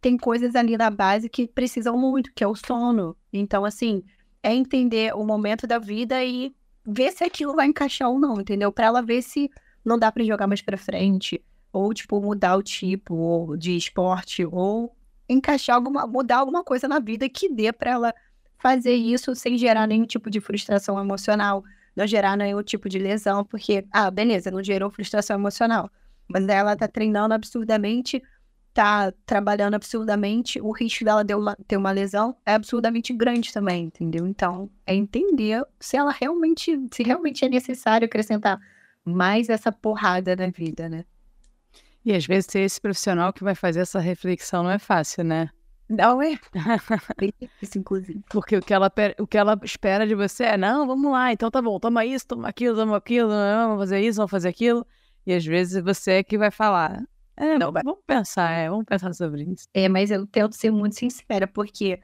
tem coisas ali na base que precisam muito, que é o sono. Então, assim, é entender o momento da vida e ver se aquilo vai encaixar ou não, entendeu? Para ela ver se não dá para jogar mais para frente, ou tipo mudar o tipo de esporte, ou encaixar alguma, mudar alguma coisa na vida que dê para ela fazer isso sem gerar nenhum tipo de frustração emocional, não gerar nenhum tipo de lesão, porque ah, beleza, não gerou frustração emocional, mas ela tá treinando absurdamente tá trabalhando absurdamente, o risco dela de uma, ter uma lesão é absurdamente grande também, entendeu? Então, é entender se ela realmente, se realmente é necessário acrescentar mais essa porrada na vida, né? E às vezes ter esse profissional que vai fazer essa reflexão não é fácil, né? Não é? [LAUGHS] Isso, inclusive. Porque o que, ela, o que ela espera de você é, não, vamos lá, então tá bom, toma isso, toma aquilo, toma aquilo, vamos fazer isso, vamos fazer aquilo. E às vezes você é que vai falar, é, não, vamos pensar, é, vamos pensar sobre isso. É, mas eu tento ser muito sincera, porque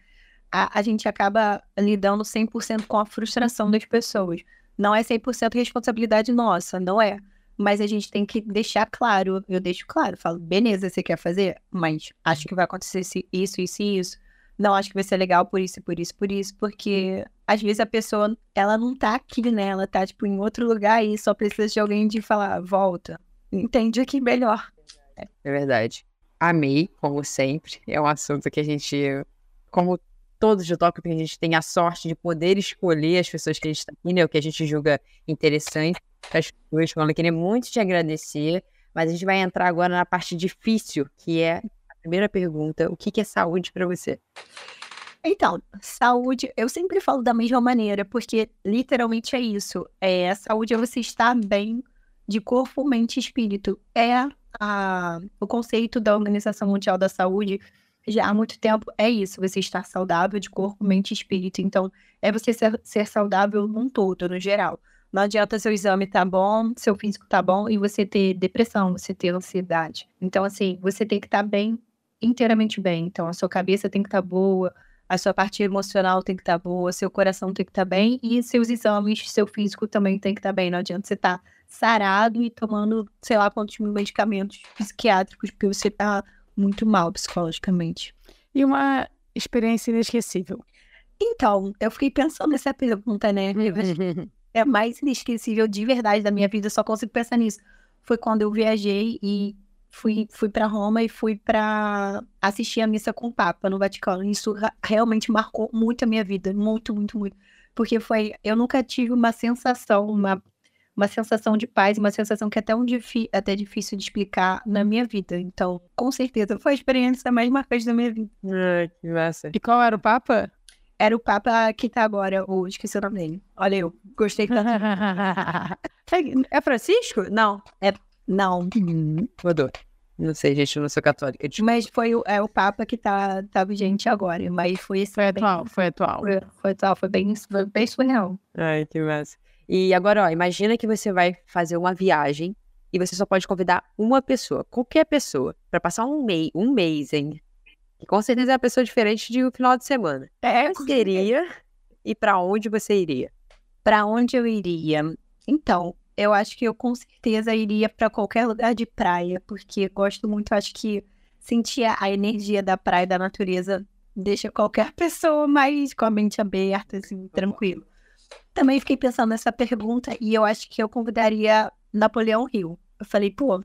a, a gente acaba lidando 100% com a frustração das pessoas. Não é 100% responsabilidade nossa, não é. Mas a gente tem que deixar claro, eu deixo claro, falo, beleza, você quer fazer? Mas acho que vai acontecer isso, isso e isso. Não, acho que vai ser legal por isso, por isso, por isso, porque às vezes a pessoa, ela não tá aqui, né? Ela tá, tipo, em outro lugar e só precisa de alguém de falar, volta, entende aqui melhor. É verdade. Amei, como sempre. É um assunto que a gente, como todos de tópico, a gente tem a sorte de poder escolher as pessoas que a gente está aqui, né? O que a gente julga interessante. As pessoas, eu queria muito te agradecer, mas a gente vai entrar agora na parte difícil, que é a primeira pergunta: o que, que é saúde para você? Então, saúde, eu sempre falo da mesma maneira, porque literalmente é isso. É, saúde é você estar bem de corpo, mente e espírito. É a, o conceito da Organização Mundial da Saúde já há muito tempo é isso, você estar saudável de corpo, mente e espírito. Então, é você ser, ser saudável num todo, no geral. Não adianta seu exame tá bom, seu físico tá bom e você ter depressão, você ter ansiedade. Então, assim, você tem que estar tá bem, inteiramente bem. Então, a sua cabeça tem que estar tá boa, a sua parte emocional tem que estar tá boa, seu coração tem que estar tá bem e seus exames, seu físico também tem que estar tá bem. Não adianta você estar tá sarado e tomando, sei lá, quantos mil medicamentos psiquiátricos, porque você tá muito mal psicologicamente. E uma experiência inesquecível. Então, eu fiquei pensando nessa pergunta, né? [LAUGHS] é a mais inesquecível de verdade da minha vida, eu só consigo pensar nisso. Foi quando eu viajei e fui, fui para Roma e fui para assistir a missa com o Papa no Vaticano. Isso realmente marcou muito a minha vida, muito, muito, muito. Porque foi, eu nunca tive uma sensação, uma uma sensação de paz, uma sensação que é até, um até difícil de explicar na minha vida. Então, com certeza, foi a experiência mais marcante da minha vida. Ai, que massa. E qual era o Papa? Era o Papa que tá agora, o esqueci o nome dele. Olha eu, gostei tanto. [LAUGHS] é Francisco? Não. É, não. Mudou. Não sei, gente, eu não sou católica. Desculpa. Mas foi o, é o Papa que tá, tá vigente agora. Mas foi esse. Foi atual, foi atual. Foi, foi atual, foi bem, foi bem surreal. Ai, que massa. E agora, ó, imagina que você vai fazer uma viagem e você só pode convidar uma pessoa, qualquer pessoa, para passar um mês, um mês, hein? Que com certeza é uma pessoa diferente de um final de semana. É, seria e para onde você iria? Para onde eu iria? Então, eu acho que eu com certeza iria para qualquer lugar de praia, porque gosto muito, acho que sentir a energia da praia, da natureza, deixa qualquer [LAUGHS] pessoa mais com a mente aberta, assim, tranquilo. Também fiquei pensando nessa pergunta e eu acho que eu convidaria Napoleão Hill. Eu falei, pô,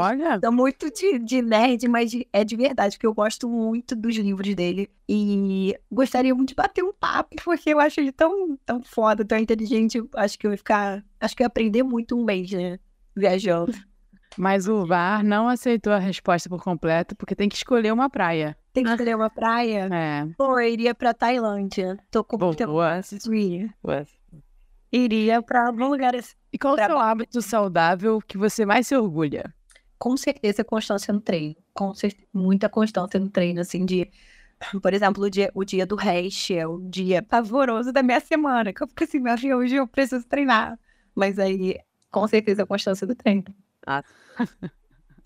olha. Uma, uma muito de, de nerd, mas de, é de verdade, porque eu gosto muito dos livros dele. E gostaria muito de bater um papo, porque eu acho ele tão, tão foda, tão inteligente. Acho que eu ia ficar. Acho que eu ia aprender muito um mês, né? Viajando. [LAUGHS] Mas o VAR não aceitou a resposta por completo, porque tem que escolher uma praia. Tem que escolher uma praia? É. Pô, eu iria pra Tailândia. Tô com Boa. Boa. Iria pra algum lugar assim. E qual pra... é o seu hábito saudável que você mais se orgulha? Com certeza, constância no treino. Com certeza, muita constância no treino, assim, de... Por exemplo, o dia, o dia do hash é o dia pavoroso da minha semana. Que eu fico assim, meu Deus, hoje eu preciso treinar. Mas aí, com certeza, a constância do treino. Ah,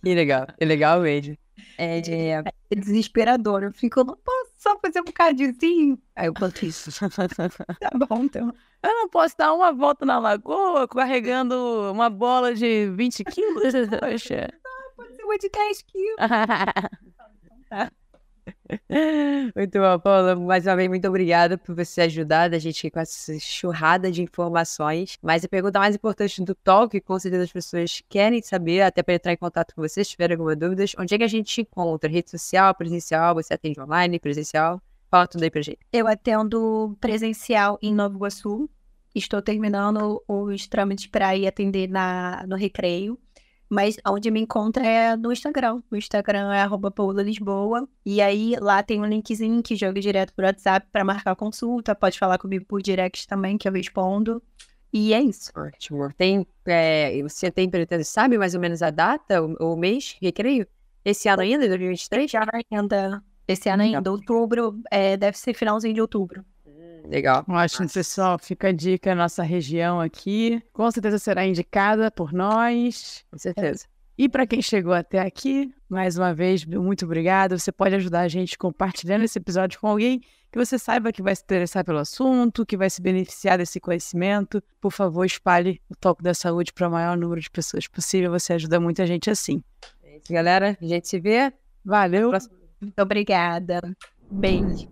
que [LAUGHS] legal. É legal mesmo. É, é, desesperador. Eu fico, não posso só fazer um cardiozinho? Aí eu conto isso. [LAUGHS] tá bom, então. Eu não posso dar uma volta na lagoa carregando uma bola de 20 quilos? [LAUGHS] Poxa. Pode ser uma de 10 quilos. [LAUGHS] tá. [LAUGHS] Muito bom, Paula. Mais uma vez, muito obrigada por você ajudar a gente com essa churrada de informações. Mas a pergunta mais importante do talk, com certeza as pessoas querem saber, até para entrar em contato com você, se tiver alguma dúvida, onde é que a gente te encontra? Rede social, presencial? Você atende online, presencial? Fala tudo aí pra gente. Eu atendo presencial em Nova Iguaçu. Estou terminando os trâmites para ir atender na, no Recreio. Mas onde me encontra é no Instagram. O Instagram é arroba Paula Lisboa. E aí lá tem um linkzinho que joga direto pro WhatsApp para marcar consulta. Pode falar comigo por direct também, que eu respondo. E é isso. Ótimo. Tem, é, você tem pretendo, sabe mais ou menos a data, o, o mês, recreio? Esse ano ainda, 2023? Esse ano ainda. Esse ano ainda. Outubro, é, deve ser finalzinho de outubro. Legal. Ótimo, pessoal. Fica a dica, nossa região aqui. Com certeza será indicada por nós. Com certeza. E para quem chegou até aqui, mais uma vez, muito obrigado. Você pode ajudar a gente compartilhando esse episódio com alguém que você saiba que vai se interessar pelo assunto, que vai se beneficiar desse conhecimento. Por favor, espalhe o toque da saúde para o maior número de pessoas possível. Você ajuda muita gente assim. É isso, galera. A gente se vê. Valeu. Muito obrigada. Beijo.